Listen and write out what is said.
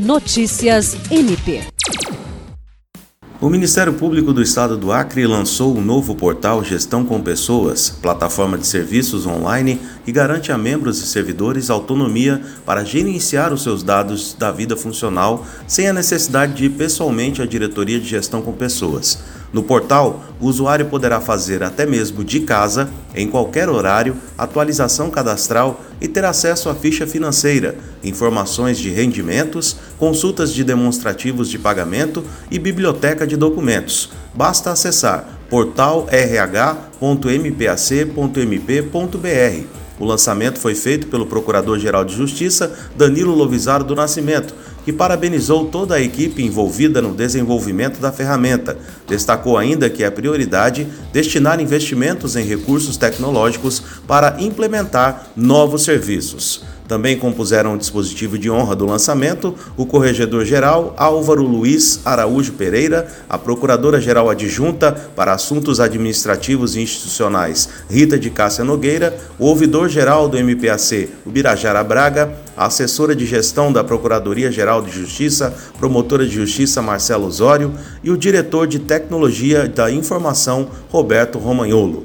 Notícias MP. O Ministério Público do Estado do Acre lançou o novo portal Gestão com Pessoas, plataforma de serviços online que garante a membros e servidores autonomia para gerenciar os seus dados da vida funcional sem a necessidade de ir pessoalmente à diretoria de gestão com pessoas. No portal, o usuário poderá fazer até mesmo de casa, em qualquer horário, atualização cadastral e ter acesso à ficha financeira, informações de rendimentos, consultas de demonstrativos de pagamento e biblioteca de documentos. Basta acessar portalrh.mpac.mp.br. O lançamento foi feito pelo Procurador-Geral de Justiça, Danilo Lovisaro do Nascimento, que parabenizou toda a equipe envolvida no desenvolvimento da ferramenta. Destacou ainda que é prioridade destinar investimentos em recursos tecnológicos para implementar novos serviços. Também compuseram o dispositivo de honra do lançamento o Corregedor-Geral Álvaro Luiz Araújo Pereira, a Procuradora-Geral Adjunta para Assuntos Administrativos e Institucionais Rita de Cássia Nogueira, o Ouvidor-Geral do MPAC Ubirajara Braga, a Assessora de Gestão da Procuradoria-Geral de Justiça, Promotora de Justiça Marcelo Osório e o Diretor de Tecnologia da Informação Roberto Romagnolo.